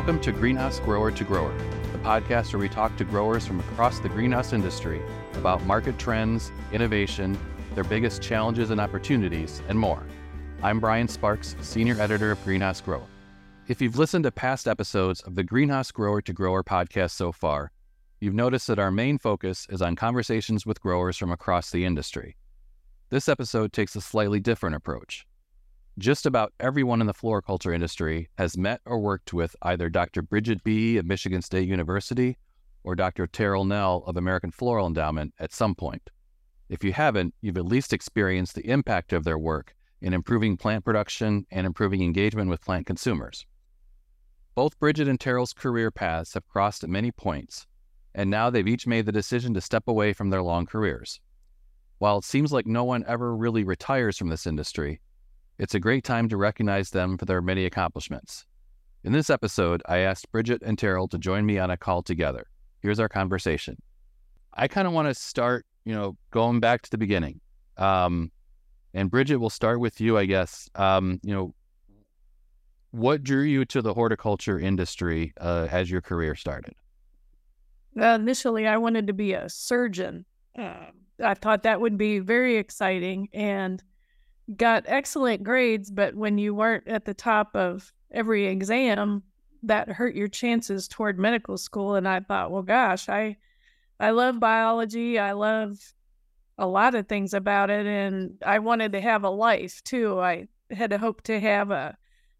Welcome to Greenhouse Grower to Grower, the podcast where we talk to growers from across the greenhouse industry about market trends, innovation, their biggest challenges and opportunities, and more. I'm Brian Sparks, Senior Editor of Greenhouse Grower. If you've listened to past episodes of the Greenhouse Grower to Grower podcast so far, you've noticed that our main focus is on conversations with growers from across the industry. This episode takes a slightly different approach. Just about everyone in the floriculture industry has met or worked with either Dr. Bridget Behe of Michigan State University or Dr. Terril Nell of American Floral Endowment at some point. If you haven't, you've at least experienced the impact of their work in improving plant production and improving engagement with plant consumers. Both Bridget and Terril's career paths have crossed at many points, and now they've each made the decision to step away from their long careers. While it seems like no one ever really retires from this industry, it's a great time to recognize them for their many accomplishments. In this episode, I asked Bridget and Terril to join me on a call together. Here's our conversation. I kind of want to start, you know, going back to the beginning. Um, and Bridget, we'll start with you, I guess. Um, you know, what drew you to the horticulture industry uh, as your career started? Uh, initially, I wanted to be a surgeon. Uh, I thought that would be very exciting. And got excellent grades, but when you weren't at the top of every exam, that hurt your chances toward medical school. And I thought, well, gosh, I I love biology. I love a lot of things about it, and I wanted to have a life too. I had hoped to have a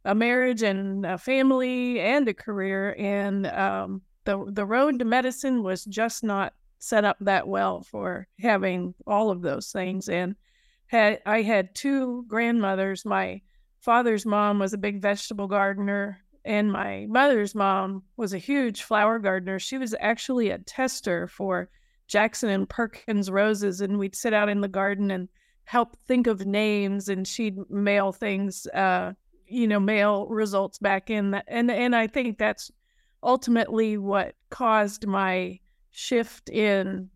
a marriage and a family and a career, and um, the the road to medicine was just not set up that well for having all of those things. And had I had two grandmothers. My father's mom was a big vegetable gardener, and my mother's mom was a huge flower gardener. She was actually a tester for Jackson and Perkins roses, and we'd sit out in the garden and help think of names, and she'd mail things, uh, you know, mail results back in. And and I think that's ultimately what caused my shift in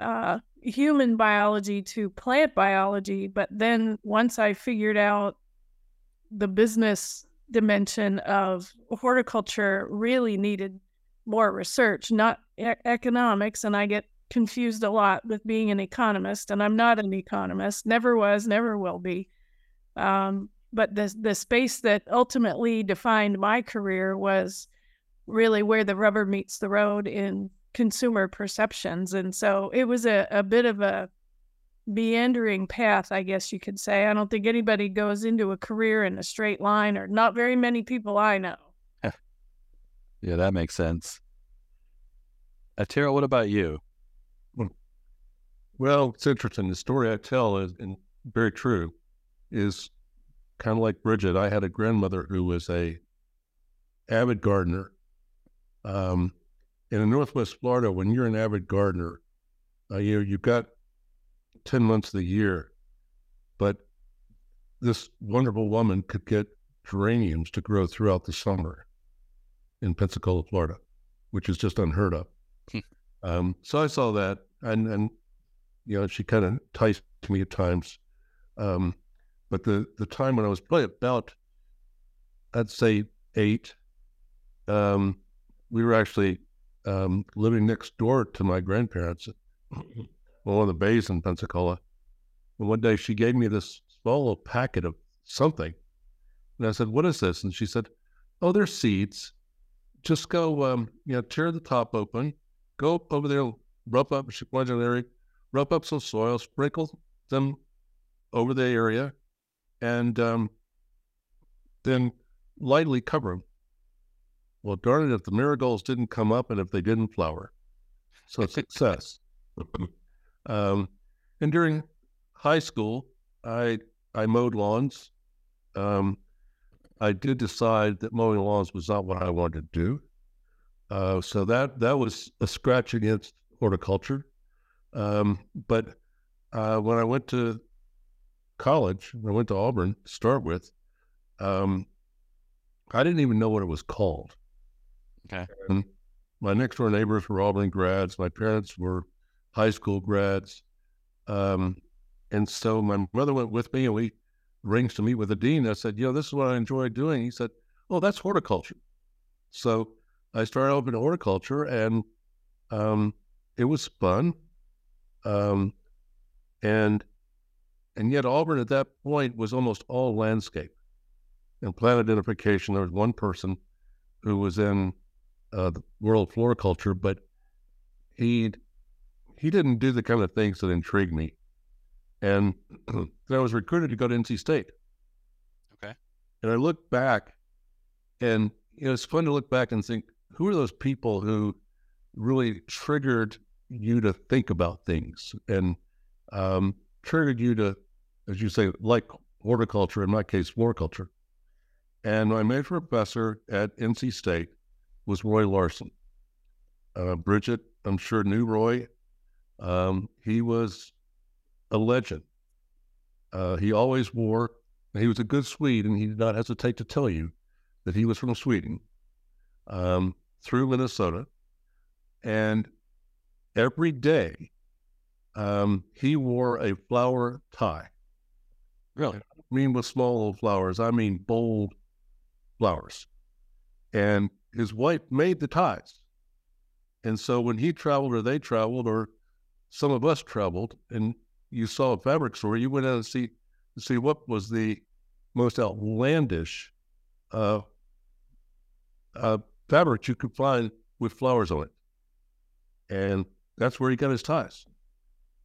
uh, human biology to plant biology. But then once I figured out the business dimension of horticulture really needed more research, not e- economics. And I get confused a lot with being an economist, and I'm not an economist, never was, never will be. Um, but the the space that ultimately defined my career was really where the rubber meets the road in consumer perceptions. And so it was a, a bit of a meandering path, I guess you could say. I don't think anybody goes into a career in a straight line, or not very many people I know. yeah, that makes sense. Uh, what about you? Well, it's interesting. The story I tell is and very true. Is kind of like Bridget. I had a grandmother who was a avid gardener. Um, and in Northwest Florida, when you're an avid gardener, uh, you you've got 10 months of the year, but this wonderful woman could get geraniums to grow throughout the summer in Pensacola, Florida, which is just unheard of. Hmm. um, so I saw that, and and you know, she kind of enticed me at times. Um, but the the time when I was probably about, I'd say eight, um, we were actually um, living next door to my grandparents on the bays in Pensacola. And one day she gave me this small little packet of something. And I said, What is this? And she said, Oh, they're seeds. Just go, um, you know, tear the top open, go over there, rub up, she pointed area, rub up some soil, sprinkle them over the area, and um, then lightly cover them. Well, darn it, if the marigolds didn't come up and if they didn't flower. So success. um, and during high school, I I mowed lawns. Um, I did decide that mowing lawns was not what I wanted to do. Uh, so that that was a scratch against horticulture. Um, but uh, when I went to college, I went to Auburn to start with, um, I didn't even know what it was called. Okay. And my next door neighbors were Auburn grads. My parents were high school grads. Um, and so my mother went with me and we arranged to meet with the dean. I said, you know, this is what I enjoy doing. He said, oh, that's horticulture. So I started off in horticulture, and um, it was fun. Um, and and yet Auburn at that point was almost all landscape and plant identification. There was one person who was in uh, the world of floriculture, but he he didn't do the kind of things that intrigued me. And I was recruited to go to NC State. Okay. And I look back, and you know, it's fun to look back and think, who are those people who really triggered you to think about things and um, triggered you to, as you say, like horticulture, in my case, floriculture. And my major professor at NC State was Roy Larson. Uh, Bridget, I'm sure, knew Roy. Um, he was a legend. Uh, he always wore, he was a good Swede, and he did not hesitate to tell you that he was from Sweden um, through Minnesota. And every day um, he wore a flower tie. Really? I mean with small little flowers, I mean bold flowers. And his wife made the ties. And so when he traveled or they traveled or some of us traveled and you saw a fabric store, you went out and see see what was the most outlandish uh, uh, fabric you could find with flowers on it. And that's where he got his ties.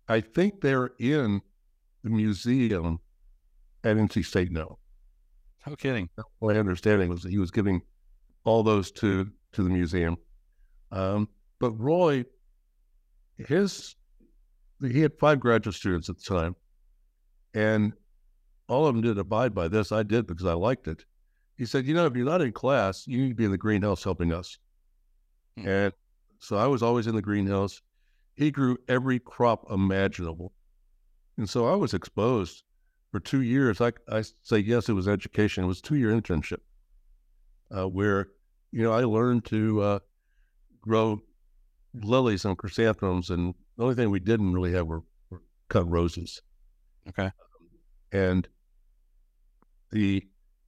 I think they're in the museum at NC State now. No kidding. My understanding was that he was giving all those to to the museum. Um, but Roy, his he had five graduate students at the time, and all of them did abide by this. I did because I liked it. He said, "You know, if you're not in class, you need to be in the greenhouse helping us." Hmm. And so I was always in the greenhouse. He grew every crop imaginable, and so I was exposed for two years. I I say yes, it was education. It was two year internship, uh, where you know I learned to uh, grow lilies and chrysanthemums, and the only thing we didn't really have were, were cut roses. Okay. And the,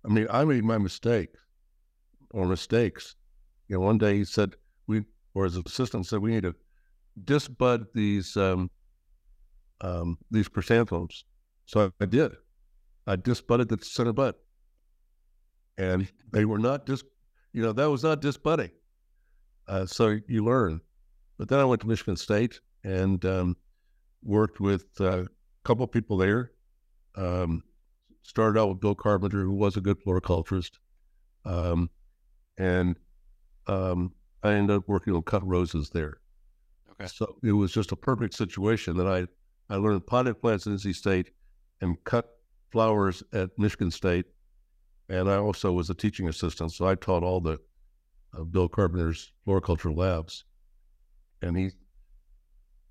I mean, I made my mistake or mistakes. You know, one day he said, we, or his assistant said, we need to disbud these, um, um, these chrysanthemums. So I, I did. I disbudded the center bud. And they were not just, you know, that was not disbudding. Uh, so you learn. But then I went to Michigan State and um, worked with uh, a couple of people there. Um, started out with Bill Carpenter, who was a good floriculturist, um, and um, I ended up working on cut roses there. Okay. So it was just a perfect situation that I I learned potted plants at NC State and cut flowers at Michigan State, and I also was a teaching assistant, so I taught all the uh, Bill Carpenter's floriculture labs. And he,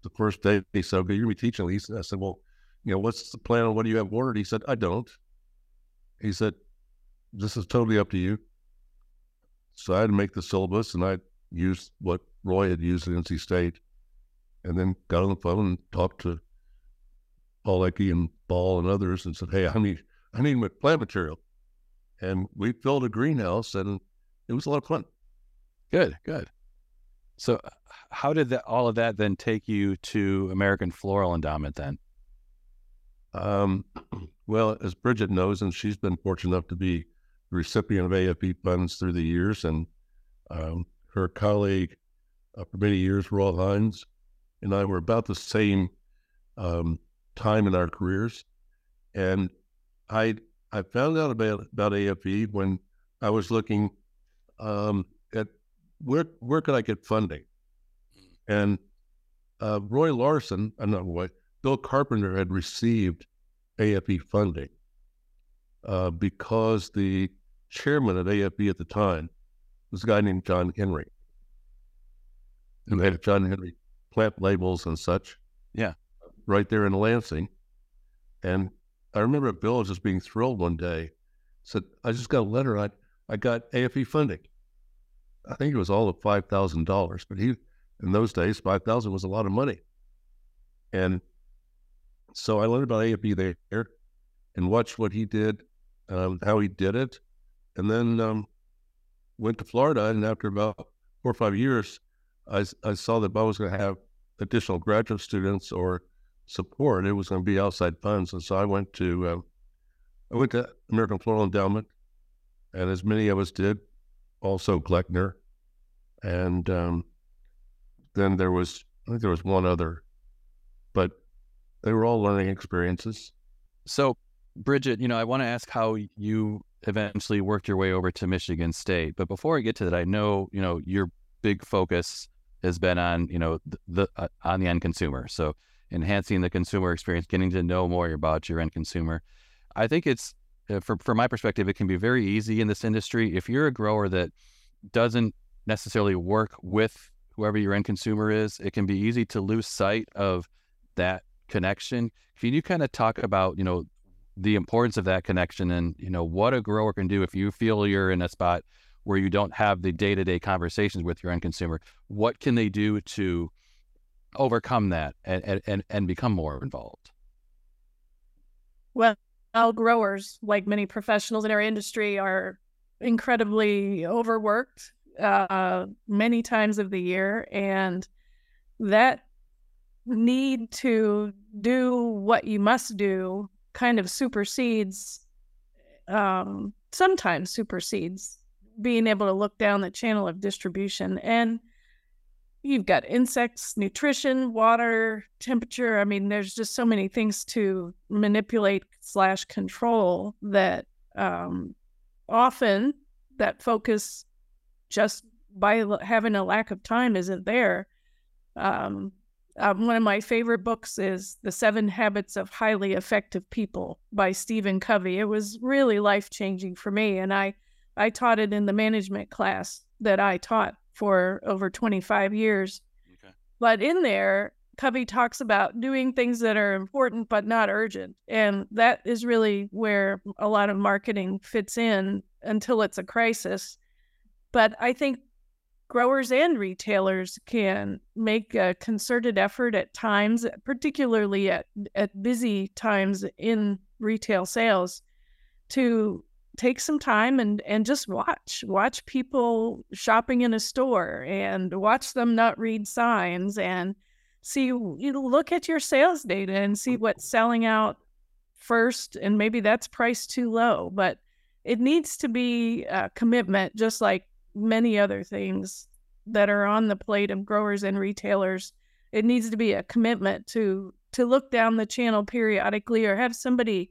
the first day he said, "Okay, you're gonna be teaching." He said, "I said, well." you know, what's the plan on what do you have ordered? He said, I don't. He said, this is totally up to you. So I had to make the syllabus and I used what Roy had used at NC State and then got on the phone and talked to Paul Ecke and Ball and others and said, Hey, I need, I need plant material. And we filled a greenhouse and it was a lot of fun. Good, good. So how did that all of that then take you to American Floral Endowment then? Um, well, as Bridget knows, and she's been fortunate enough to be the recipient of AFE funds through the years, and um, her colleague uh, for many years, Royal Heins, and I were about the same um, time in our careers. And I I found out about about AFE when I was looking um, at where where could I get funding, and uh, Roy Larson, I'm not Roy, Bill Carpenter had received AFE funding uh, because the chairman at AFE at the time was a guy named John Henry, who had John Henry plant labels and such. Yeah. Right there in Lansing. And I remember Bill just being thrilled one day, said, I just got a letter. I, I got AFE funding. I think it was all of $5,000, but he, in those days, 5000 was a lot of money. And so I learned about AFE there and watched what he did, um, how he did it. And then um, went to Florida, and after about four or five years, I, I saw that I was going to have additional graduate students or support. It was going to be outside funds, and so I went to um, I went to American Floral Endowment, and as many of us did, also Gloeckner, and um, then there was I think there was one other, but they were all learning experiences. So, Bridget, you know, I want to ask how you eventually worked your way over to Michigan State. But before I get to that, I know you know your big focus has been on you know the, the uh, on the end consumer. So enhancing the consumer experience, getting to know more about your end consumer. I think it's uh, from from my perspective, it can be very easy in this industry if you're a grower that doesn't necessarily work with whoever your end consumer is. It can be easy to lose sight of that connection. Can you kind of talk about you know the importance of that connection and you know what a grower can do if you feel you're in a spot where you don't have the day-to-day conversations with your end consumer what can they do to overcome that and and, and become more involved. Well growers like many professionals in our industry are incredibly overworked uh, many times of the year and that need to do what you must do kind of supersedes um, sometimes supersedes being able to look down the channel of distribution. And you've got insects nutrition water temperature i mean there's just so many things to manipulate slash control that um, often that focus just by having a lack of time isn't there um, um, one of my favorite books is The Seven Habits of Highly Effective People by Stephen Covey. It was really life changing for me. And I, I taught it in the management class that I taught for over 25 years. Okay. But in there, Covey talks about doing things that are important but not urgent. And that is really where a lot of marketing fits in until it's a crisis. But I think growers and retailers can make a concerted effort at times, particularly at, at busy times in retail sales, to take some time and, and just watch. Watch people shopping in a store and watch them not read signs and see, you look at your sales data and see mm-hmm. what's selling out first. And maybe that's priced too low, but it needs to be a commitment, just like many other things that are on the plate of growers and retailers. It needs to be a commitment to to look down the channel periodically or have somebody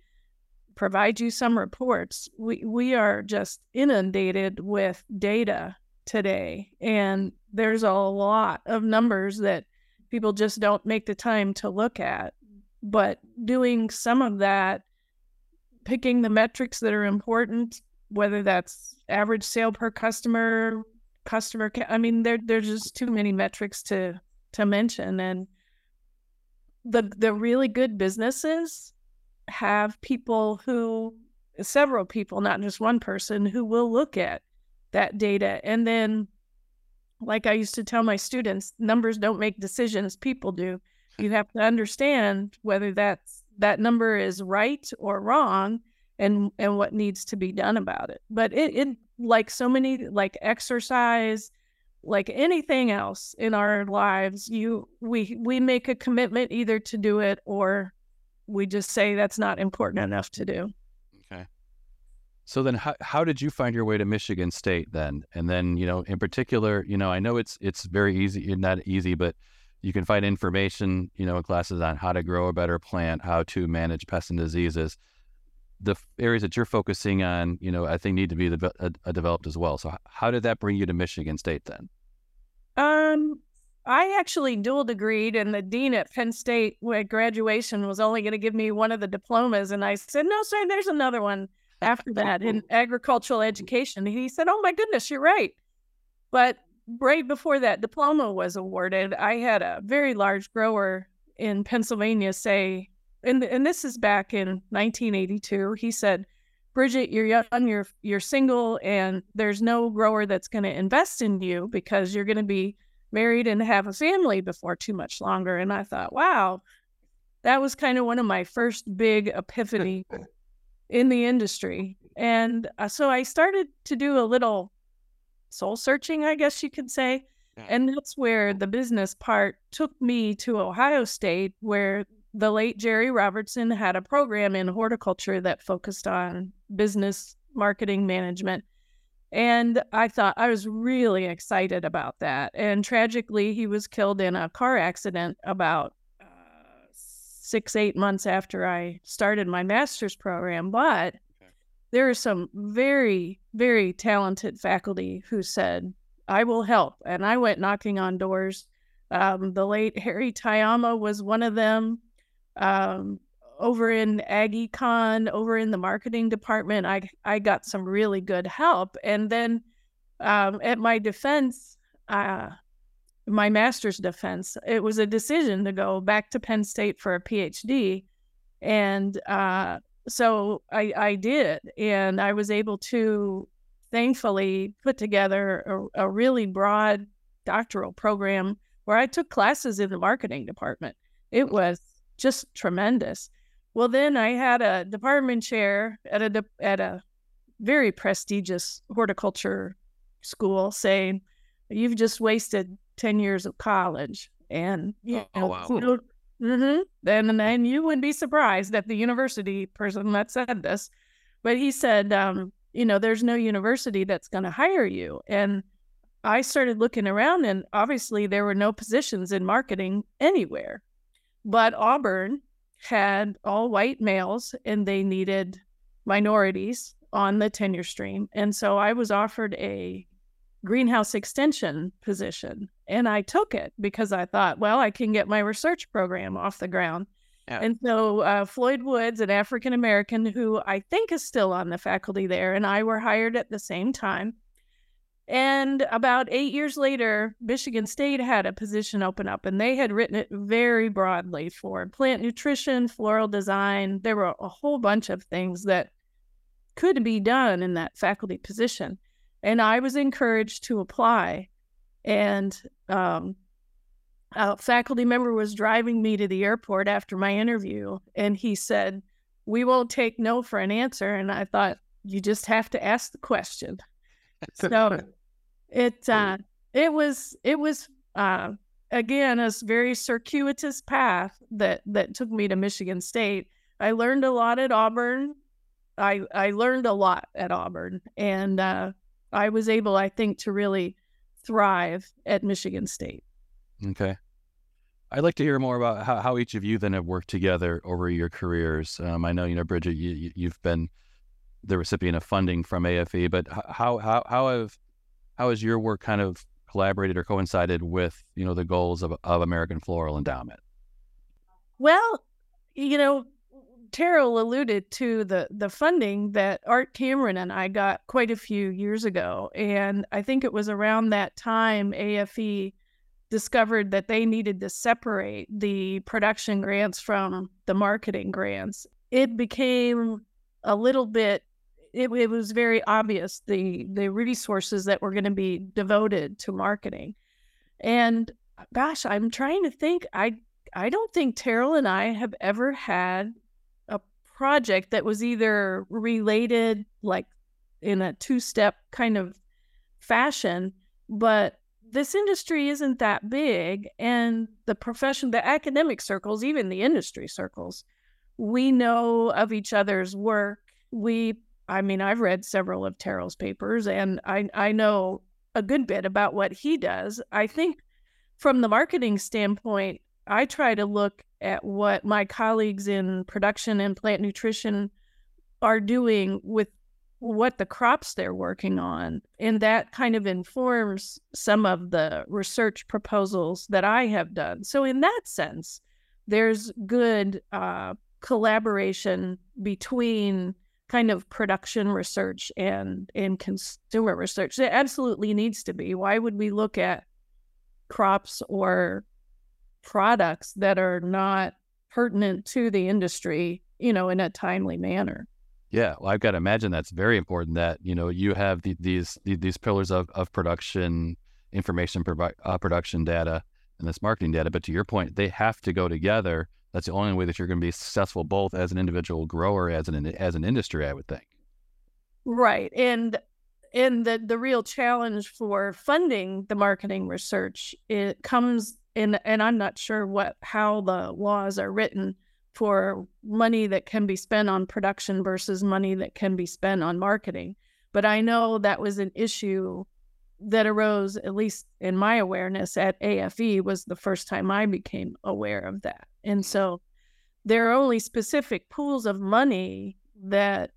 provide you some reports. We we are just inundated with data today and there's a lot of numbers that people just don't make the time to look at. But doing some of that, picking the metrics that are important, whether that's average sale per customer, customer I mean, there there's just too many metrics to to mention, and the the really good businesses have people who several people, not just one person, who will look at that data and then like I used to tell my students, numbers don't make decisions, people do. Hmm. You have to understand whether that's that number is right or wrong and and what needs to be done about it. But it, it like so many like exercise, like anything else in our lives, you we we make a commitment either to do it or we just say that's not important enough to do. Okay. So then how how did you find your way to Michigan State then? And then, you know, in particular, you know, I know it's it's very easy, not easy, but you can find information, you know, in classes on how to grow a better plant, how to manage pests and diseases the areas that you're focusing on, you know, I think need to be de- uh, uh, developed as well. So, how did that bring you to Michigan State then? Um, I actually dual degreed, and the dean at Penn State at graduation was only going to give me one of the diplomas, and I said, "No, sir, there's another one after that in agricultural education." And he said, "Oh my goodness, you're right." But right before that diploma was awarded, I had a very large grower in Pennsylvania say, and and this is back in 1982. He said, "Bridget, you're young, you're you're single, and there's no grower that's going to invest in you because you're going to be married and have a family before too much longer." And I thought, wow, that was kind of one of my first big epiphany in the industry. And uh, so I started to do a little soul searching, I guess you could say. And that's where the business part took me to Ohio State, where the late Jerry Robertson had a program in horticulture that focused on business marketing management. And I thought I was really excited about that. And tragically, he was killed in a car accident about uh, six, eight months after I started my master's program. But there are some very, very talented faculty who said, I will help. And I went knocking on doors. Um, the late Harry Tayama was one of them. Um, over in AgEcon, over in the marketing department, I I got some really good help. And then um, at my defense, uh, my master's defense, it was a decision to go back to Penn State for a PhD, and uh, so I I did, and I was able to thankfully put together a, a really broad doctoral program where I took classes in the marketing department. It was just tremendous. Well, then I had a department chair at a at a very prestigious horticulture school saying, "You've just wasted ten years of college." And you oh, know, wow. you know, mm-hmm. then and then you wouldn't be surprised that the university person that said this, but he said, um, you know, there's no university that's going to hire you. And I started looking around, and obviously there were no positions in marketing anywhere. But Auburn had all white males and they needed minorities on the tenure stream. And so I was offered a greenhouse extension position and I took it because I thought, well, I can get my research program off the ground. Yeah. And so uh, Floyd Woods, an African American who I think is still on the faculty there, and I were hired at the same time. And about eight years later, Michigan State had a position open up, and they had written it very broadly for plant nutrition, floral design. There were a whole bunch of things that could be done in that faculty position. And I was encouraged to apply. And um, a faculty member was driving me to the airport after my interview, and he said, We won't take no for an answer. And I thought, You just have to ask the question. So it uh it was it was uh again a very circuitous path that that took me to Michigan State. I learned a lot at Auburn. I I learned a lot at Auburn and uh I was able I think to really thrive at Michigan State. Okay. I'd like to hear more about how, how each of you then have worked together over your careers. Um, I know, you know, Bridget, you, you've been the recipient of funding from AFE, but how how how have how has your work kind of collaborated or coincided with you know the goals of, of American Floral Endowment? Well, you know, Terril alluded to the the funding that Art Cameron and I got quite a few years ago, and I think it was around that time AFE discovered that they needed to separate the production grants from the marketing grants. It became a little bit it, it was very obvious the the resources that were going to be devoted to marketing. And uh, gosh i'm trying to think i i don't think terril and i have ever had a project that was either related like in a two step kind of fashion but this industry isn't that big and the profession the academic circles even the industry circles we know of each other's work. We I mean, I've read several of Terril's papers and I, I know a good bit about what he does. I think from the marketing standpoint, I try to look at what my colleagues in production and plant nutrition are doing with what the crops they're working on. And that kind of informs some of the research proposals that I have done. So, in that sense, there's good uh, collaboration between kind of production research and and consumer research. There absolutely needs to be. Why would we look at crops or products that are not pertinent to the industry, you know, in a timely manner? Yeah, well, I've got to imagine that's very important. That you know you have the, these these pillars of, of production information, provi- uh, production data, and this marketing data. But to your point, they have to go together that's the only way that you're going to be successful both as an individual grower as an as an industry i would think right and and the the real challenge for funding the marketing research it comes in and I'm not sure what how the laws are written for money that can be spent on production versus money that can be spent on marketing. But I know that was an issue that arose, at least in my awareness at AFE, was the first time I became aware of that. And so there are only specific pools of money that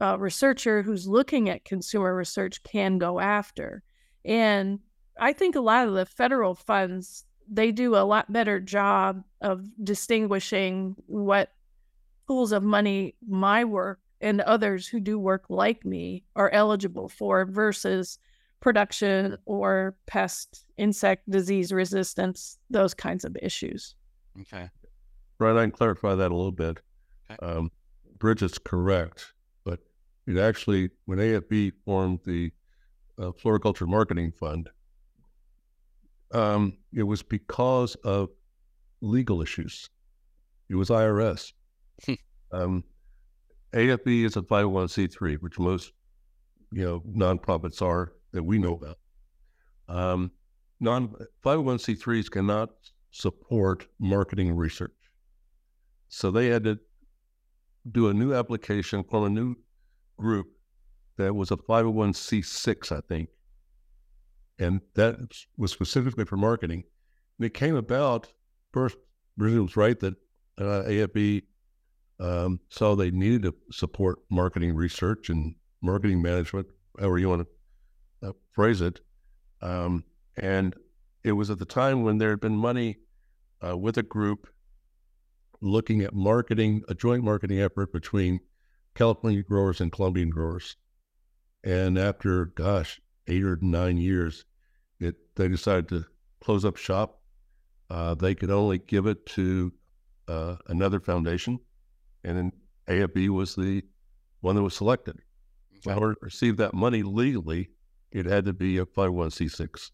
a researcher who's looking at consumer research can go after. And I think a lot of the federal funds they do a lot better job of distinguishing what pools of money my work and others who do work like me are eligible for versus production or pest insect disease resistance those kinds of issues okay right i can clarify that a little bit okay. um, bridget's correct but it actually when afe formed the uh, floriculture marketing fund um, it was because of legal issues. It was IRS. Hmm. um, AFE is a 501c3, which most you know nonprofits are that we know about. Um, non 501c3s cannot support marketing research, so they had to do a new application, form a new group that was a 501c6, I think, and that was specifically for marketing. And it came about first. Bridget was right that uh, AFE um, saw they needed to support marketing research and marketing management, however you want to uh, phrase it. Um, and it was at the time when there had been money uh, with a group looking at marketing, a joint marketing effort between California growers and Colombian growers. And after, gosh, eight or nine years, it they decided to close up shop. Uh, they could only give it to uh, another foundation, and then AFE was the one that was selected. Okay. In order to receive that money legally, it had to be a 501c6.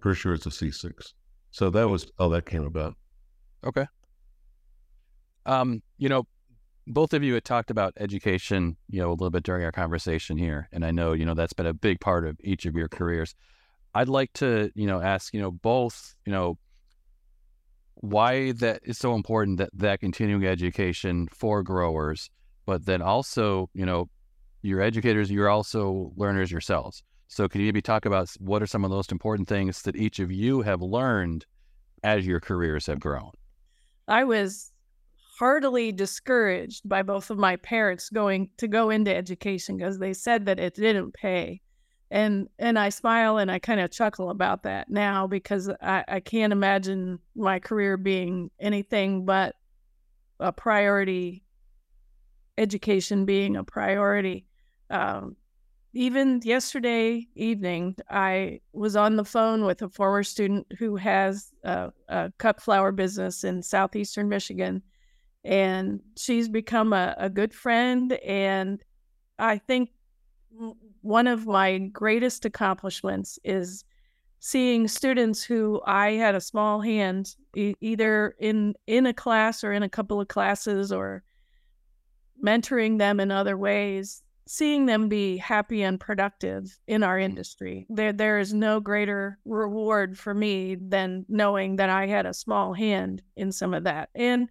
Pretty sure it's a C6. So that was how that came about. Okay. Um, you know, both of you had talked about education, you know, a little bit during our conversation here, and I know you know that's been a big part of each of your careers. I'd like to, you know, ask, you know, both, you know, why that is so important that that continuing education for growers, but then also, you know, you're educators, you're also learners yourselves. So can you maybe talk about what are some of the most important things that each of you have learned as your careers have grown? I was heartily discouraged by both of my parents going to go into education because they said that it didn't pay and and i smile and i kind of chuckle about that now because I, I can't imagine my career being anything but a priority education being a priority um, even yesterday evening i was on the phone with a former student who has a, a cut flower business in southeastern michigan and she's become a, a good friend. And I think one of my greatest accomplishments is seeing students who I had a small hand e- either in in a class or in a couple of classes or mentoring them in other ways seeing them be happy and productive in our industry there there is no greater reward for me than knowing that I had a small hand in some of that and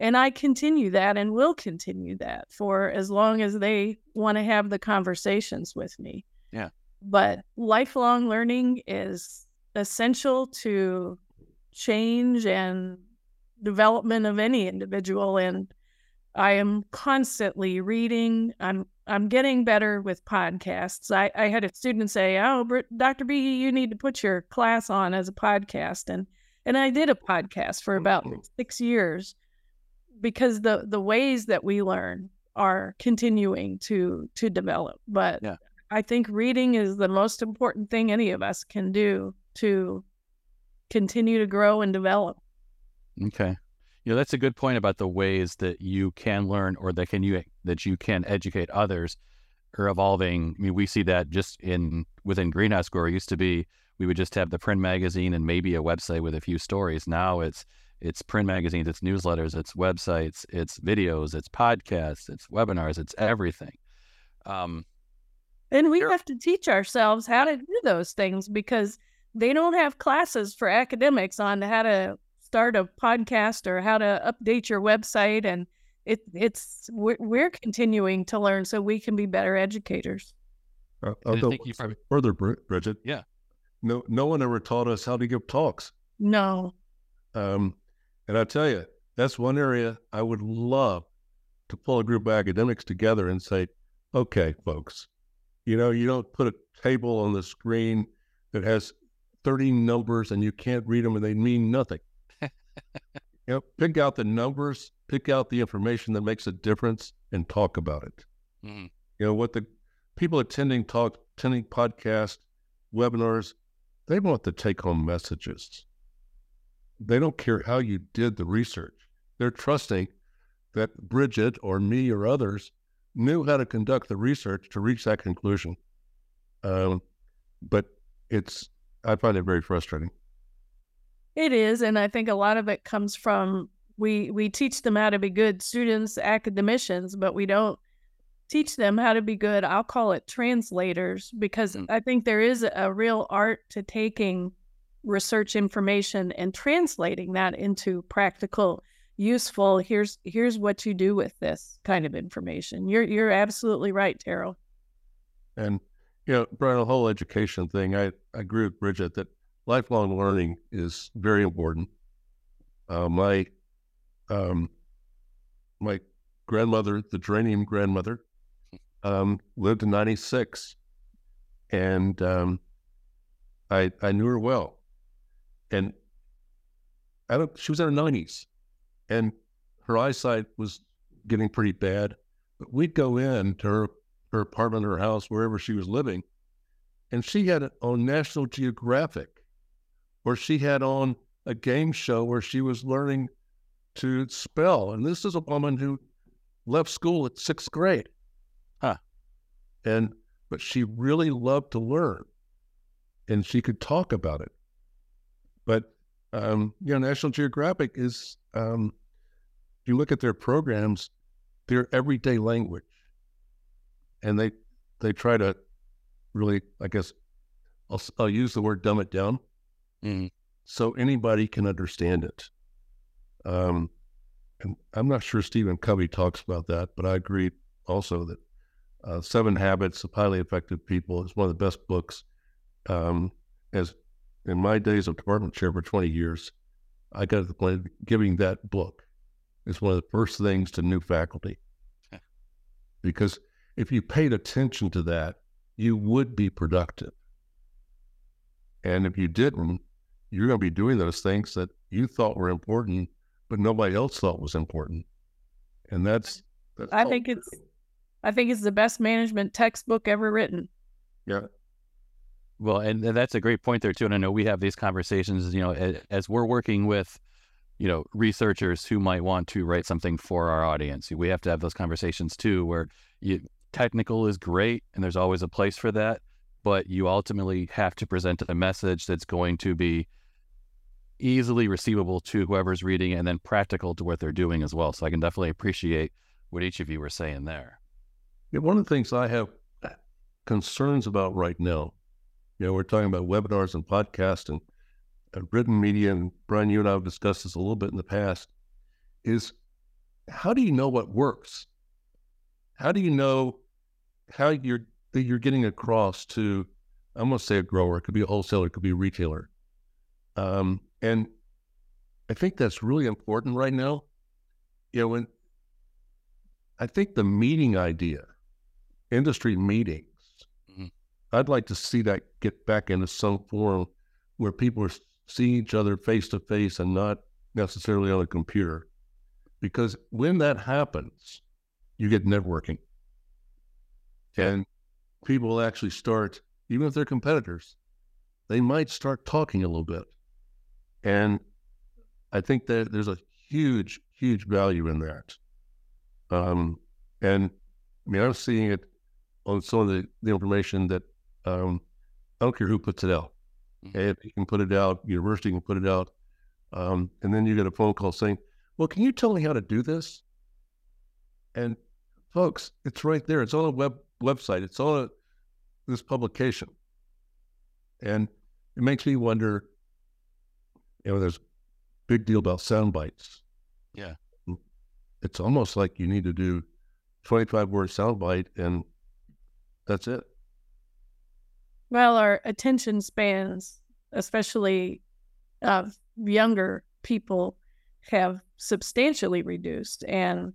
and I continue that and will continue that for as long as they want to have the conversations with me. Yeah. But lifelong learning is essential to change and development of any individual and I am constantly reading. I'm I'm getting better with podcasts. I, I had a student say, "Oh, Dr. B, you need to put your class on as a podcast," and and I did a podcast for about mm-hmm. six years because the the ways that we learn are continuing to to develop. But yeah. I think reading is the most important thing any of us can do to continue to grow and develop. Okay. You know, that's a good point about the ways that you can learn or that can you that you can educate others are evolving. I mean, we see that just in within Greenhouse Grower used to be we would just have the print magazine and maybe a website with a few stories. Now it's it's print magazines, it's newsletters, it's websites, it's videos, it's podcasts, it's webinars, it's everything. Um, And we have to teach ourselves how to do those things because they don't have classes for academics on how to start a podcast or how to update your website and it it's we're, we're continuing to learn so we can be better educators. Uh, I'll go you probably, further bridget. Yeah. No no one ever taught us how to give talks. No. Um and i tell you that's one area i would love to pull a group of academics together and say okay folks you know you don't put a table on the screen that has 30 numbers and you can't read them and they mean nothing you know, pick out the numbers, pick out the information that makes a difference, and talk about it. Mm-hmm. You know what the people attending talk, attending podcast, webinars, they want the take-home messages. They don't care how you did the research. They're trusting that Bridget or me or others knew how to conduct the research to reach that conclusion. Um, but it's I find it very frustrating. It is, and I think a lot of it comes from we we teach them how to be good students, academicians, but we don't teach them how to be good. I'll call it translators because mm. I think there is a real art to taking research information and translating that into practical useful here's here's what you do with this kind of information you're you're absolutely right terril and you know brian the whole education thing i, I agree with bridget that lifelong learning is very important. Uh, my um, my grandmother, the geranium grandmother, um, lived to 96, and um, I I knew her well, and I don't. She was in her 90s, and her eyesight was getting pretty bad. But we'd go in to her her apartment her house, wherever she was living, and she had on National Geographic where she had on a game show where she was learning to spell. And this is a woman who left school at sixth grade. Huh. And but she really loved to learn and she could talk about it. But um, you know, National Geographic is um, if you look at their programs, they're everyday language. And they they try to really, I guess I'll, I'll use the word dumb it down mm-hmm. so anybody can understand it. Um, and I'm not sure Stephen Covey talks about that, but I agree also that uh, Seven Habits of Highly Effective People is one of the best books. Um, as in my days of department chair for 20 years, I got to the point of giving that book is one of the first things to new faculty. because if you paid attention to that, you would be productive. And if you didn't, you're going to be doing those things that you thought were important, but nobody else thought was important. And that's, that's I think it's, I think it's the best management textbook ever written. Yeah. Well, and, and that's a great point there too. And I know we have these conversations, you know, as, as we're working with, you know, researchers who might want to write something for our audience. We have to have those conversations too, where you, technical is great and there's always a place for that, but you ultimately have to present a message that's going to be easily receivable to whoever's reading and then practical to what they're doing as well. So I can definitely appreciate what each of you were saying there. Yeah, one of the things I have concerns about right now, you know, we're talking about webinars and podcasts and, and written media, and Brian, you and I have discussed this a little bit in the past, is how do you know what works? How do you know how you're that you're getting across to I'm going to say a grower, it could be a wholesaler, it could be a retailer. Um, and I think that's really important right now. You know, when I think the meeting idea, industry meetings, mm-hmm. I'd like to see that get back into some form where people are seeing each other face to face and not necessarily on a computer. Because when that happens, you get networking. And people actually start, even if they're competitors, they might start talking a little bit. And I think that there's a huge, huge value in that. Um, and I mean, I'm seeing it on some of the, the information that um, I don't care who puts it out. Mm-hmm. If you can put it out, university can put it out. Um, and then you get a phone call saying, Well, can you tell me how to do this? And folks, it's right there. It's on a web website. It's on this publication. And it makes me wonder, you know, there's a big deal about sound bites. Yeah. It's almost like you need to do 25 word sound bite and that's it. Well, our attention spans, especially of younger people, have substantially reduced. And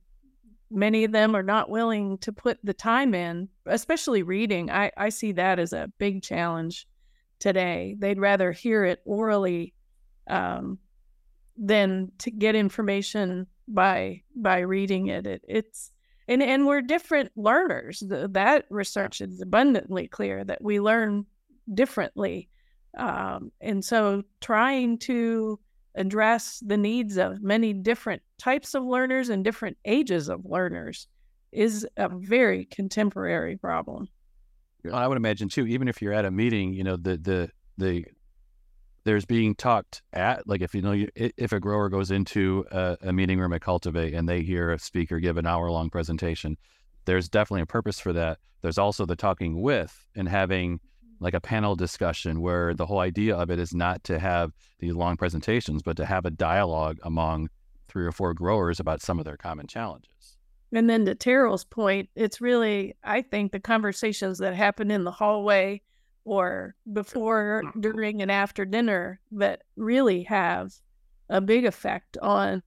many of them are not willing to put the time in, especially reading. I, I see that as a big challenge today. They'd rather hear it orally um, than to get information by by reading it. it it's and and we're different learners. The, that research is abundantly clear that we learn differently, um, and so trying to address the needs of many different types of learners and different ages of learners is a very contemporary problem. I would imagine too, even if you're at a meeting, you know, the the the there's being talked at like if you know if a grower goes into a, a meeting room at Cultivate and they hear a speaker give an hour long presentation, there's definitely a purpose for that. There's also the talking with and having like a panel discussion where the whole idea of it is not to have these long presentations, but to have a dialogue among three or four growers about some of their common challenges. And then to Terril's point, it's really, I think, the conversations that happen in the hallway or before, mm-hmm. during, and after dinner that really have a big effect on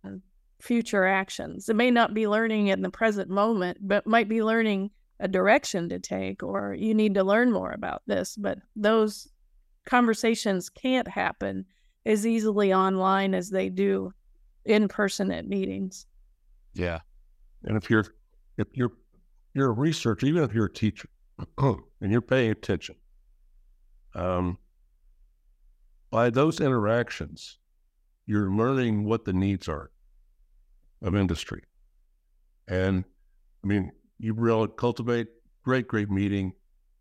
future actions. It may not be learning in the present moment, but might be learning a direction to take or you need to learn more about this. But those conversations can't happen as easily online as they do in person at meetings. Yeah. And if you're if you're you're a researcher, even if you're a teacher and you're paying attention, um, by those interactions, you're learning what the needs are of industry. And I mean, you really cultivate great, great meeting.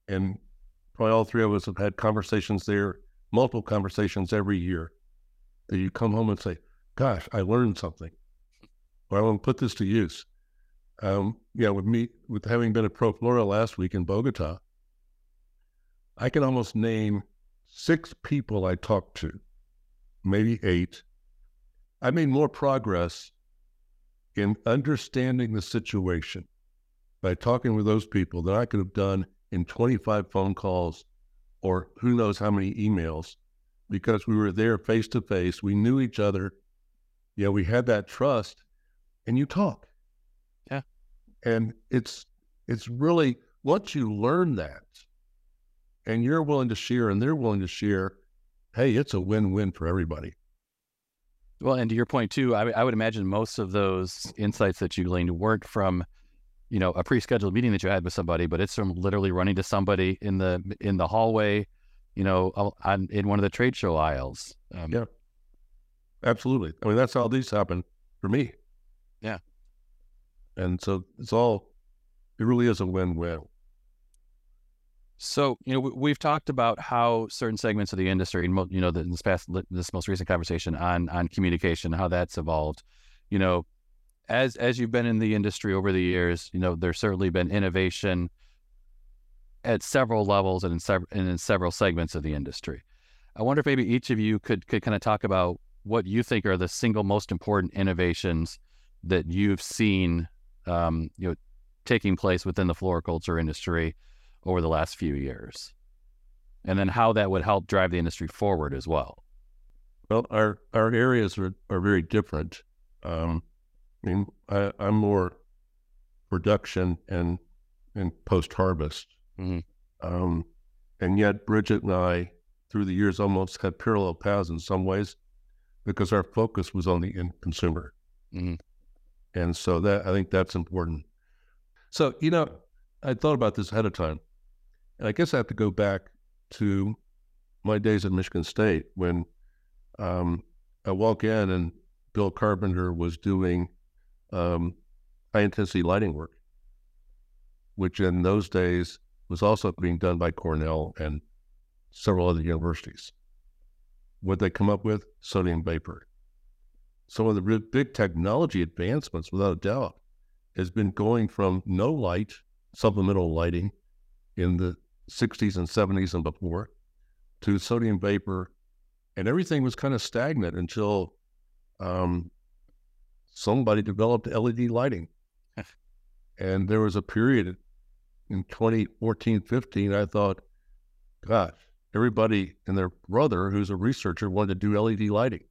And probably all three of us have had conversations there, multiple conversations every year that you come home and say, gosh, I learned something. Or I want to put this to use. Um, yeah, with me, with having been at ProFlora last week in Bogota, I can almost name six people I talked to, maybe eight. I made more progress in understanding the situation by talking with those people than I could have done in 25 phone calls or who knows how many emails because we were there face to face. We knew each other. Yeah, we had that trust and you talk. Yeah. And it's it's really once you learn that and you're willing to share and they're willing to share, hey, it's a win-win for everybody. Well, and to your point too, I, I would imagine most of those insights that you gleaned weren't from you know a pre-scheduled meeting that you had with somebody but it's from literally running to somebody in the in the hallway you know on in one of the trade show aisles. Um, yeah. Absolutely. I mean that's how these happen for me. Yeah. And so it's all it really is a win-win so you know we've talked about how certain segments of the industry you know in this past this most recent conversation on on communication how that's evolved you know as as you've been in the industry over the years, you know, there's certainly been innovation at several levels and in several and in several segments of the industry. I wonder if maybe each of you could could kind of talk about what you think are the single most important innovations that you've seen, um, you know, taking place within the floriculture industry over the last few years, and then how that would help drive the industry forward as well. Well, our our areas are, are very different. Um, I mean, I, am more production and and post harvest, mm-hmm. um, and yet Bridget and I, through the years, almost had parallel paths in some ways, because our focus was on the end consumer, mm-hmm. and so that I think that's important. So you know, I thought about this ahead of time, and I guess I have to go back to my days at Michigan State when um, I walk in and Bill Carpenter was doing um, high intensity lighting work, which in those days was also being done by Cornell and several other universities. What they come up with? Sodium vapor. Some of the big technology advancements, without a doubt, has been going from no light, supplemental lighting in the 60s and 70s and before to sodium vapor, and everything was kind of stagnant until um, somebody developed LED lighting. and there was a period in 2014, 15, I thought, gosh, everybody and their brother, who's a researcher, wanted to do LED lighting.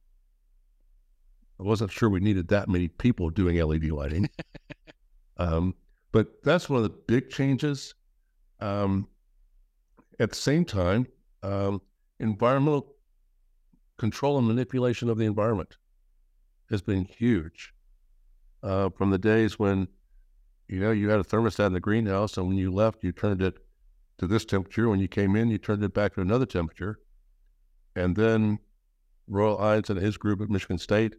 I wasn't sure we needed that many people doing LED lighting. um, but that's one of the big changes. Um, at the same time, um, environmental control and manipulation of the environment has been huge. Uh, from the days when, you know, you had a thermostat in the greenhouse, and when you left, you turned it to this temperature. When you came in, you turned it back to another temperature. And then Royal Heins and his group at Michigan State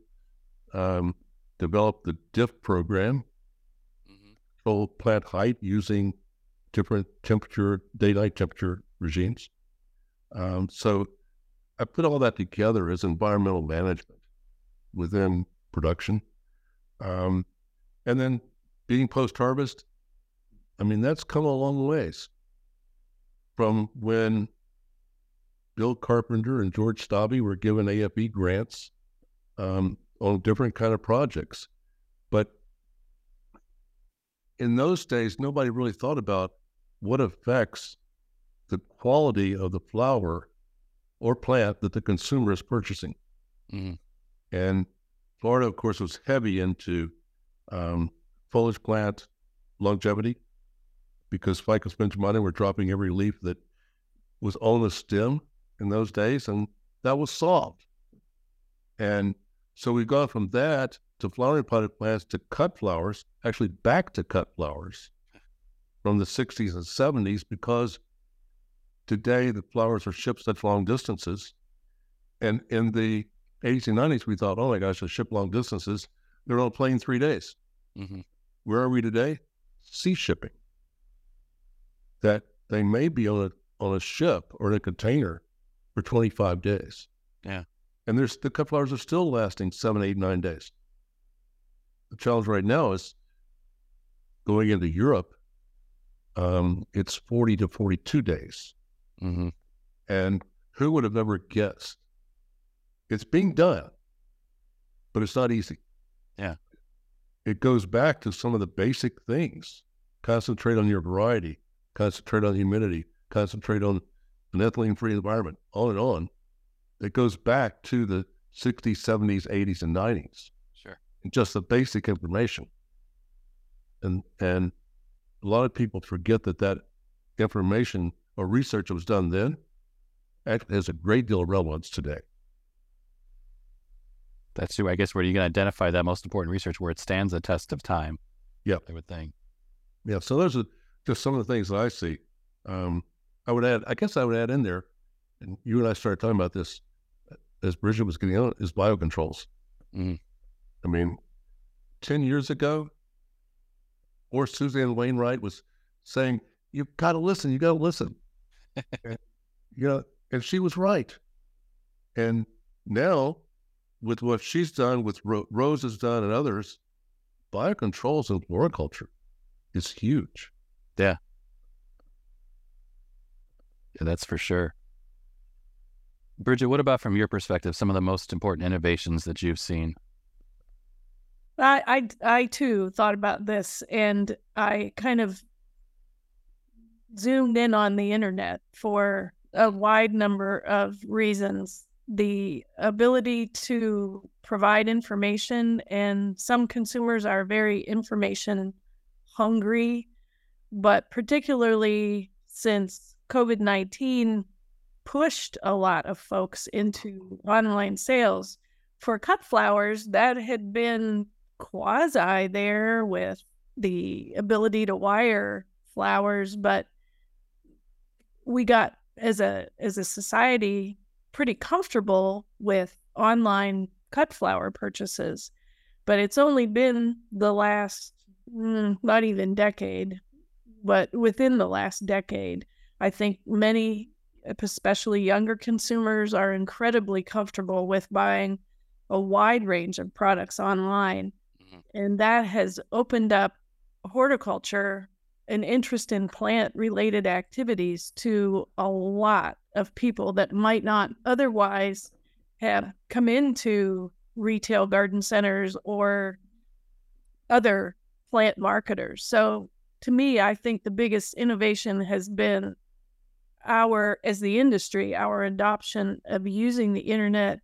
um, developed the DIF program, mm-hmm. control plant height using different temperature, day-night temperature regimes. Um, so I put all that together as environmental management within production. Um, and then being post-harvest, I mean, that's come a long ways from when Bill Carpenter and George Staby were given AFE grants um, on different kind of projects. But in those days, nobody really thought about what affects the quality of the flower or plant that the consumer is purchasing. Mm-hmm. And Florida, of course, was heavy into um, foliage plant longevity because Ficus benjamini were dropping every leaf that was on the stem in those days, and that was solved. And so we've gone from that to flowering potted plants to cut flowers, actually back to cut flowers from the 60s and 70s because today the flowers are shipped such long distances. And in the 80s and 90s, we thought, oh my gosh, they ship long distances. They're on a plane three days. Mm-hmm. Where are we today? Sea shipping. That they may be on a on a ship or in a container for 25 days. Yeah. And there's the cut flowers are still lasting seven, eight, nine days. The challenge right now is going into Europe. Um, it's 40 to 42 days. Mm-hmm. And who would have ever guessed? It's being done, but it's not easy. Yeah. It goes back to some of the basic things. Concentrate on your variety, concentrate on humidity, concentrate on an ethylene free environment, on and on It goes back to the 60s, 70s, 80s, and 90s. Sure. And just the basic information. And and a lot of people forget that that information or research that was done then actually has a great deal of relevance today. That's true. I guess where you can identify that most important research where it stands the test of time. Yeah, I would think. Yeah. So those are just some of the things that I see. Um, I would add. I guess I would add in there, and you and I started talking about this as Bridget was getting on, is biocontrols. Mm. I mean, 10 years ago, or Suzanne Wainwright was saying, You've got to listen, you've got to listen. And, you know, and she was right. And now, with what she's done, with Ro- Rose has done, and others, biocontrols in floriculture is huge. Yeah. Yeah, that's for sure. Bridget, what about from your perspective, some of the most important innovations that you've seen? I, I, I too thought about this and I kind of zoomed in on the internet for a wide number of reasons. The ability to provide information, and some consumers are very information hungry, but particularly since COVID 19 pushed a lot of folks into online sales. For cut flowers, that had been quasi there with the ability to wire flowers, but we got as a as a society pretty comfortable with online cut flower purchases. But it's only been the last mm, not even decade, but within the last decade, I think many especially younger consumers, are incredibly comfortable with buying a wide range of products online. Mm-hmm. And that has opened up horticulture an interest in plant related activities to a lot of people that might not otherwise have come into retail garden centers or other plant marketers. So to me, I think the biggest innovation has been our, as the industry, our adoption of using the internet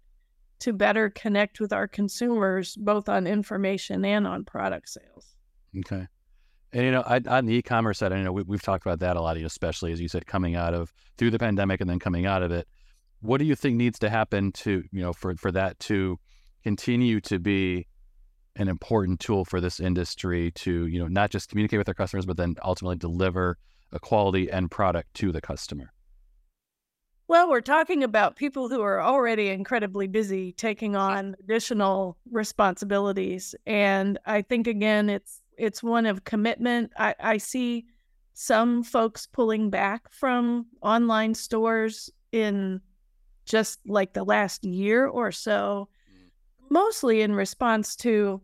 to better connect with our consumers, both on information and on product sales. Okay. And you know, I, on the e-commerce side, I know we, have talked about that a lot, especially as you said, coming out of through the pandemic and then coming out of it. What do you think needs to happen to you know for for that to continue to be an important tool for this industry to you know not just communicate with their customers, but then ultimately deliver a quality end product to the customer? Well, we're talking about people who are already incredibly busy taking on additional responsibilities. And I think again it's it's one of commitment. I, I see some folks pulling back from online stores in just like the last year or so, mm. mostly in response to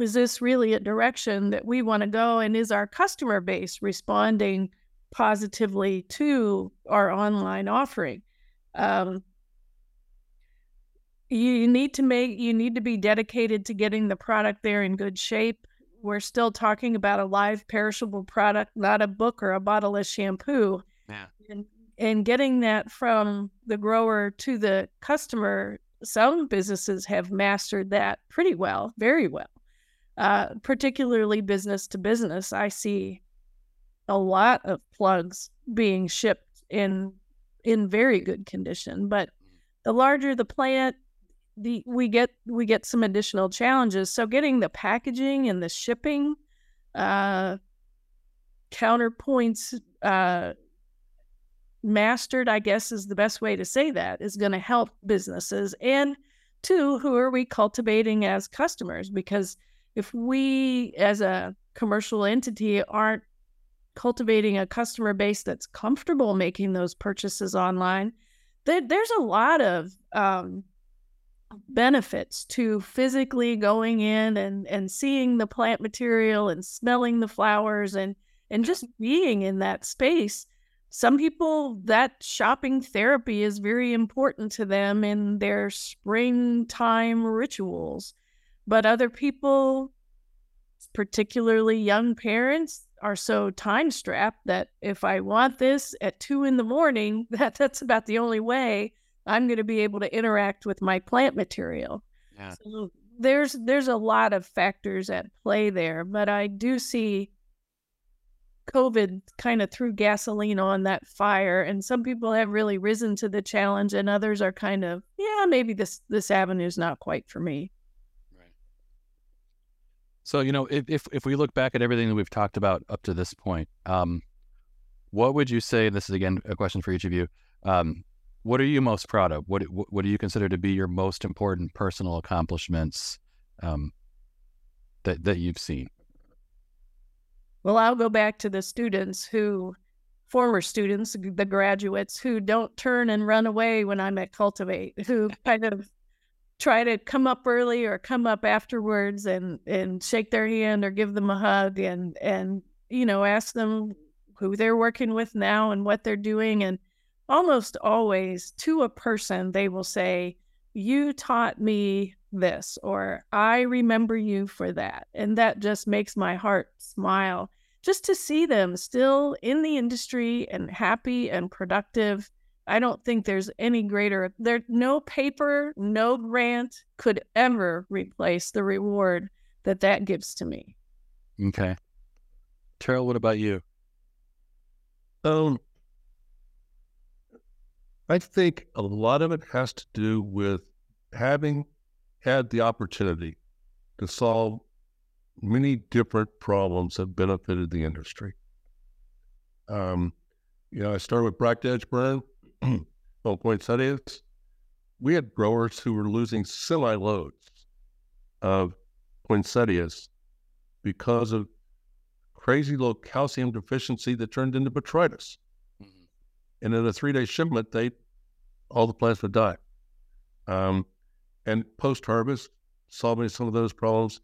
is this really a direction that we want to go? And is our customer base responding positively to our online offering? Um, you need to make you need to be dedicated to getting the product there in good shape we're still talking about a live perishable product, not a book or a bottle of shampoo. Yeah. And, and getting that from the grower to the customer, some businesses have mastered that pretty well, very well. Uh, particularly business to business, I see a lot of plugs being shipped in in very good condition. But the larger the plant, the we get we get some additional challenges. So getting the packaging and the shipping uh, counterpoints uh, mastered, I guess is the best way to say that, is going to help businesses. And two, who are we cultivating as customers? Because if we, as a commercial entity, aren't cultivating a customer base that's comfortable making those purchases online, there, there's a lot of um, benefits to physically going in and and seeing the plant material and smelling the flowers and and just being in that space. Some people that shopping therapy is very important to them in their springtime rituals but other people particularly young parents are so time strapped that if i want this at two in the morning that that's about the only way I'm going to be able to interact with my plant material. Yeah. So there's there's a lot of factors at play there, but I do see COVID kind of threw gasoline on that fire, and some people have really risen to the challenge, and others are kind of, yeah, maybe this this avenue is not quite for me. Right. So you know, if if if we look back at everything that we've talked about up to this point, um, what would you say? This is again a question for each of you. Um, what are you most proud of? What what do you consider to be your most important personal accomplishments um, that that you've seen? Well, I'll go back to the students who, former students, the graduates who don't turn and run away when I'm at Cultivate, who kind of try to come up early or come up afterwards and and shake their hand or give them a hug and and you know ask them who they're working with now and what they're doing and almost always to a person, they will say, You taught me this, or I remember you for that. And that just makes my heart smile just to see them still in the industry and happy and productive. I don't think there's any greater there no paper, no grant could ever replace the reward that that gives to me. Okay. Terril, what about you? Um, I think a lot of it has to do with having had the opportunity to solve many different problems that benefited the industry. Um, you know, I started with Bract Edge Burn on poinsettias. We had growers who were losing semi loads of poinsettias because of crazy low calcium deficiency that turned into botrytis and in a three day shipment, they all the plants would die. Um, and post harvest, solving some of those problems.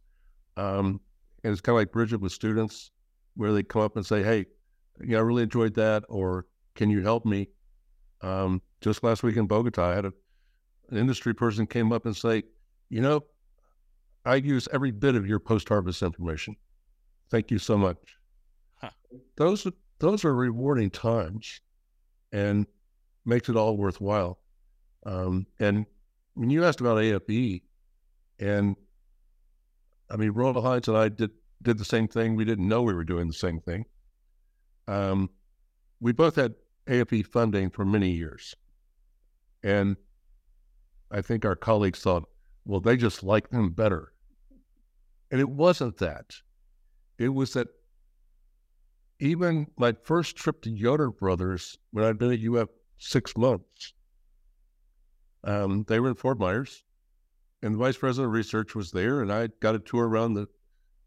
Um, and it's kind of like Bridget with students. where they come up and say, "Hey, you know, I really enjoyed that," or "Can you help me?" Um, just last week in Bogota, I had a, an industry person came up and say, "You know, I use every bit of your post-harvest information. Thank you so much." Huh. Those those are rewarding times, and makes it all worthwhile. Um, and when you asked about AFE, and I mean, Royal Heins and I did did the same thing. We didn't know we were doing the same thing. Um, we both had AFE funding for many years, and I think our colleagues thought, well, they just like them better, and it wasn't that. It was that even my first trip to Yoder Brothers, when I'd been at UF six months, um, they were in Fort Myers, and the vice president of research was there, and I got a tour around the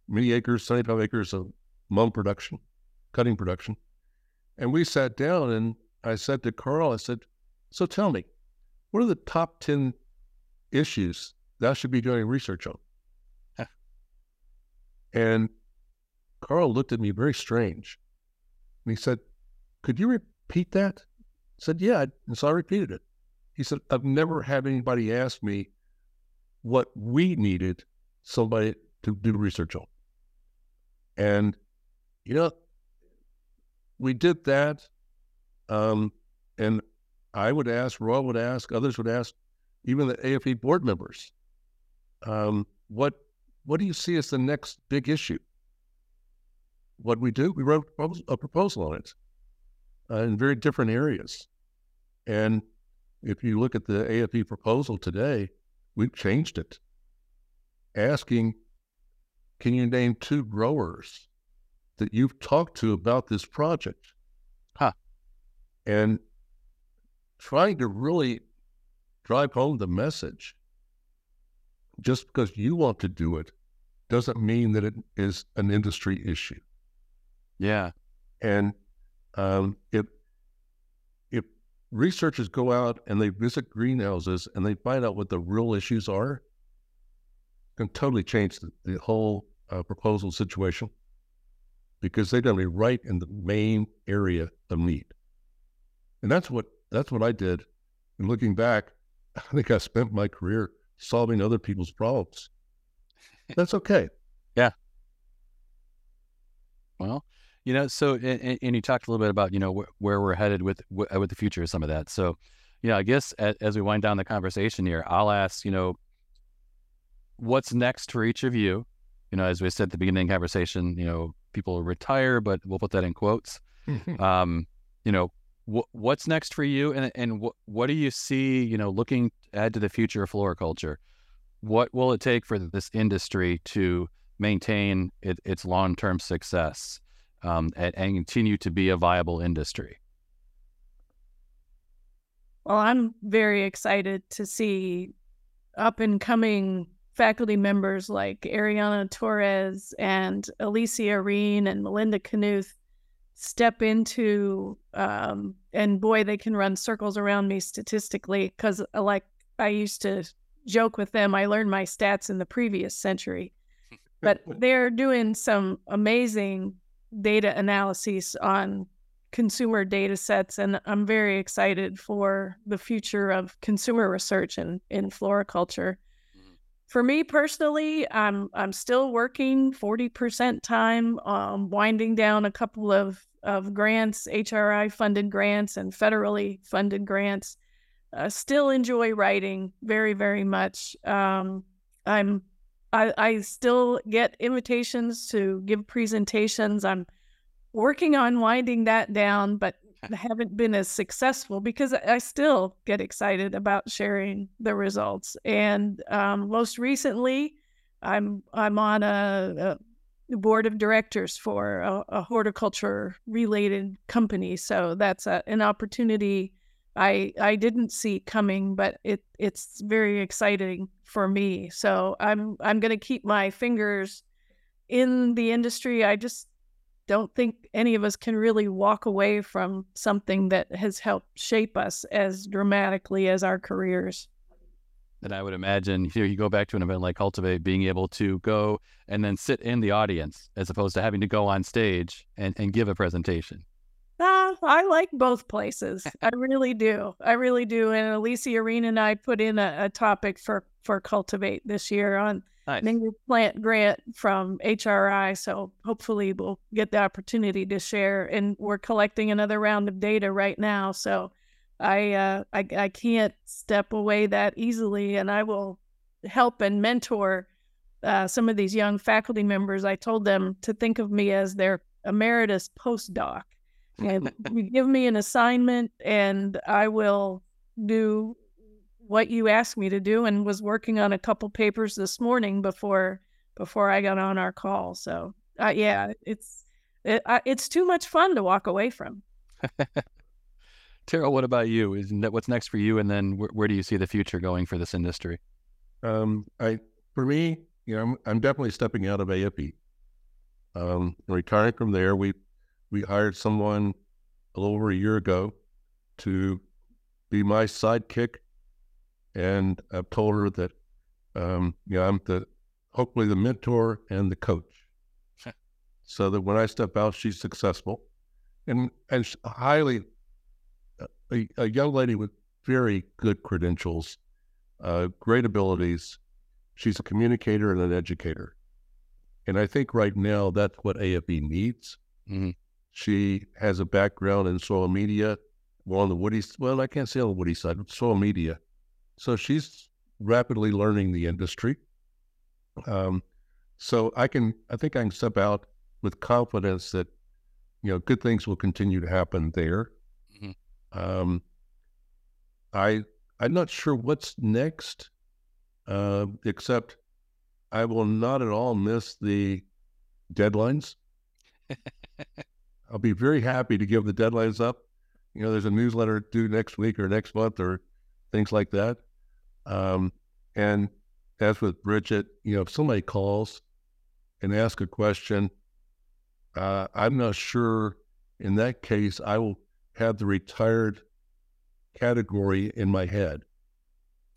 many acres, 75 acres of mum production, cutting production. And we sat down, and I said to Carl, I said, So tell me, what are the top 10 issues that I should be doing research on? and Carl looked at me very strange. And he said, Could you repeat that? I said, Yeah. And so I repeated it. He said, I've never had anybody ask me what we needed somebody to do research on. And, you know, we did that. Um, and I would ask, Roy would ask, others would ask, even the AFE board members, um, what what do you see as the next big issue? What we do, we wrote a proposal on it uh, in very different areas. And if you look at the AFE proposal today, we've changed it, asking, can you name two growers that you've talked to about this project? Huh. And trying to really drive home the message. Just because you want to do it doesn't mean that it is an industry issue. Yeah. And um, if researchers go out and they visit greenhouses and they find out what the real issues are, can totally change the, the whole uh, proposal situation because they're going to be right in the main area of need. And that's what that's what I did. And looking back, I think I spent my career solving other people's problems. That's okay. yeah. Well, you know, so and, and, you talked a little bit about you know wh- where we're headed with uh, with the future of some of that. So, you know, I guess as, as we wind down the conversation here, I'll ask you know, what's next for each of you. You know, as we said at the beginning of the conversation, you know, people retire, but we'll put that in quotes. um, you know, wh- what's next for you, and and wh- what do you see? You know, looking ahead to the future of floriculture, what will it take for this industry to maintain it, its long term success? Um, and, and continue to be a viable industry? Well, I'm very excited to see up and coming faculty members like Ariana Torres and Alicia Rihn and Melinda Knuth step into, um, and boy, they can run circles around me statistically because, uh, like I used to joke with them, I learned my stats in the previous century. But they're doing some amazing data analyses on consumer data sets and I'm very excited for the future of consumer research in, in floriculture. Mm-hmm. For me personally, I'm I'm still working 40% time, um, winding down a couple of, of grants, HRI funded grants and federally funded grants. Uh, still enjoy writing very, very much. Um, I'm I, I still get invitations to give presentations. I'm working on winding that down, but haven't been as successful because I still get excited about sharing the results. And um, most recently, I'm I'm on a, a board of directors for a, a horticulture related company, so that's a, an opportunity I I didn't see coming, but it it's very exciting for me. So I'm I'm going to keep my fingers in the industry. I just don't think any of us can really walk away from something that has helped shape us as dramatically as our careers. And I would imagine know, you go back to an event like Cultivate, being able to go and then sit in the audience as opposed to having to go on stage and, and give a presentation. Uh, I like both places. I really do. I really do. And Alicia Rihn and I put in a, a topic for, for Cultivate this year on nice. plant grant from HRI. So hopefully we'll get the opportunity to share. And we're collecting another round of data right now. So I, uh, I, I can't step away that easily. And I will help and mentor uh, some of these young faculty members. I told them to think of me as their emeritus postdoc and you give me an assignment and I will do what you asked me to do and was working on a couple papers this morning before before I got on our call. So uh, yeah, it's it, uh, it's too much fun to walk away from. Terril, what about you? Is what's next for you, and then where, where do you see the future going for this industry? Um, I for me, you know, I'm, I'm definitely stepping out of AFE. Um, retiring from there, we we hired someone a little over a year ago to be my sidekick, and I've told her that um, you know I'm the hopefully the mentor and the coach, so that when I step out, she's successful, and and highly a, a young lady with very good credentials, uh, great abilities. She's a communicator and an educator, and I think right now that's what AFE needs. Mm-hmm. She has a background in soil media, more on the woody. Well, I can't say on the woody side, but soil media. So she's rapidly learning the industry. Um, so I can, I think I can step out with confidence that, you know, good things will continue to happen there. Mm-hmm. Um, I, I'm not sure what's next, uh, except I will not at all miss the deadlines. I'll be very happy to give the deadlines up. You know, there's a newsletter due next week or next month or things like that. Um, and as with Bridget, you know, if somebody calls and ask a question, uh, I'm not sure in that case I will have the retired category in my head.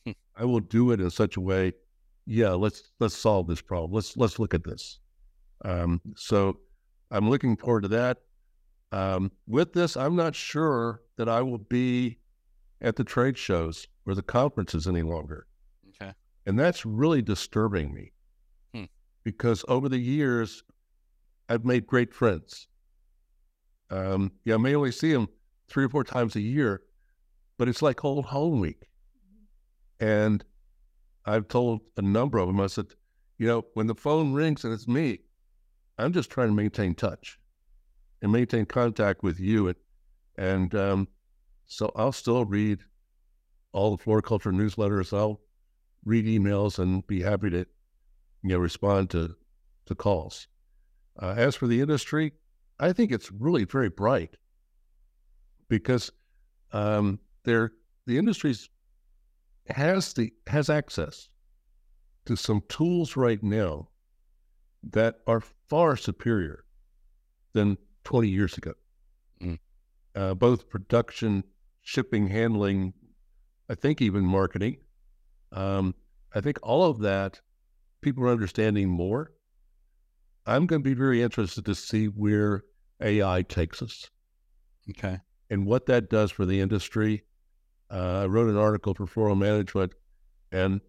Hmm. I will do it in such a way, yeah, let's let's solve this problem. Let's let's look at this. Um, so I'm looking forward to that. Um, with this, I'm not sure that I will be at the trade shows or the conferences any longer. Okay. And that's really disturbing me hmm. because over the years, I've made great friends. Um, yeah, I may only see them three or four times a year, but it's like old home week. And I've told a number of them, I said, you know, when the phone rings and it's me, I'm just trying to maintain touch and maintain contact with you. And, and um, so I'll still read all the floriculture newsletters. I'll read emails and be happy to you know respond to to calls. Uh, as for the industry, I think it's really very bright because um, there the industry has the has access to some tools right now that are far superior than 20 years ago. Mm. Uh, both production, shipping, handling, I think even marketing. Um, I think all of that, people are understanding more. I'm going to be very interested to see where AI takes us. Okay. And what that does for the industry. Uh, I wrote an article for Floral Management, and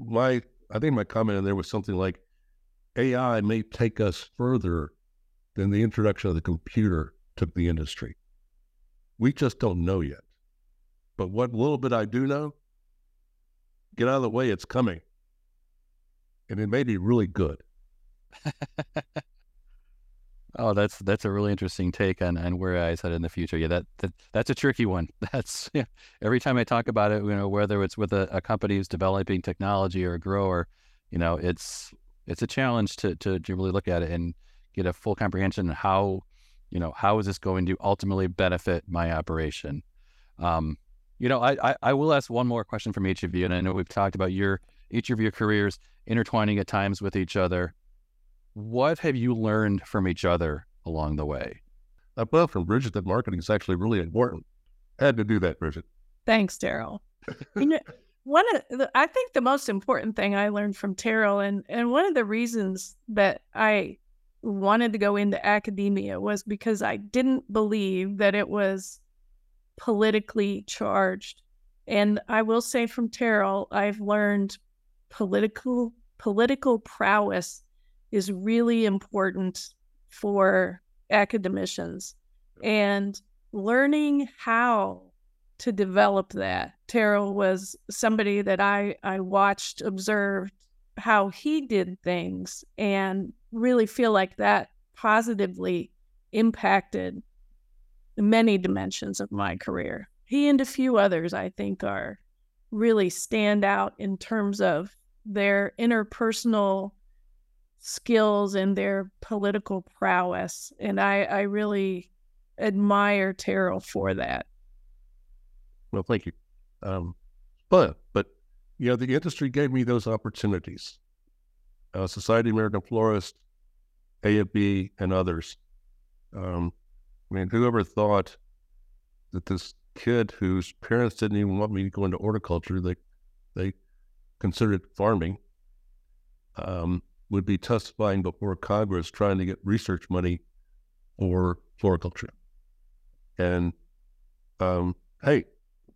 my I think my comment in there was something like AI may take us further than the introduction of the computer took the industry. We just don't know yet. But what little bit I do know, get out of the way, it's coming. And it may be really good. oh, that's that's a really interesting take on, on where I said in the future. Yeah, that, that that's a tricky one. That's yeah. Every time I talk about it, you know, whether it's with a, a company who's developing technology or a grower, you know, it's it's a challenge to, to to really look at it and get a full comprehension of how, you know, how is this going to ultimately benefit my operation? Um, you know, I, I, I will ask one more question from each of you, and I know we've talked about your each of your careers intertwining at times with each other. What have you learned from each other along the way? I well from Bridget that marketing is actually really important. I had to do that, Bridget. Thanks, Daryl. you know, one of the, I think the most important thing I learned from Terril and and one of the reasons that I wanted to go into academia was because I didn't believe that it was politically charged. And I will say from Terril, I've learned political political prowess is really important for academicians and learning how to develop that. Terril was somebody that I, I watched, observed how he did things, and really feel like that positively impacted many dimensions of my career. He and a few others, I think, are really stand out in terms of their interpersonal skills and their political prowess. And I, I really admire Terril for that. Well, thank you. Um, but, but, you know, the industry gave me those opportunities. Uh, Society American Florist, AFE, and others. Um, I mean, whoever thought that this kid whose parents didn't even want me to go into horticulture, they, they considered farming, um, would be testifying before Congress trying to get research money for floriculture. And um, hey,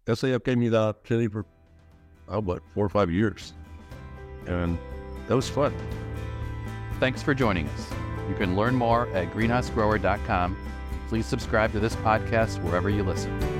SAF gave me the opportunity for, oh, what, four or five years. And that was fun. Thanks for joining us. You can learn more at greenhousegrower.com. Please subscribe to this podcast wherever you listen.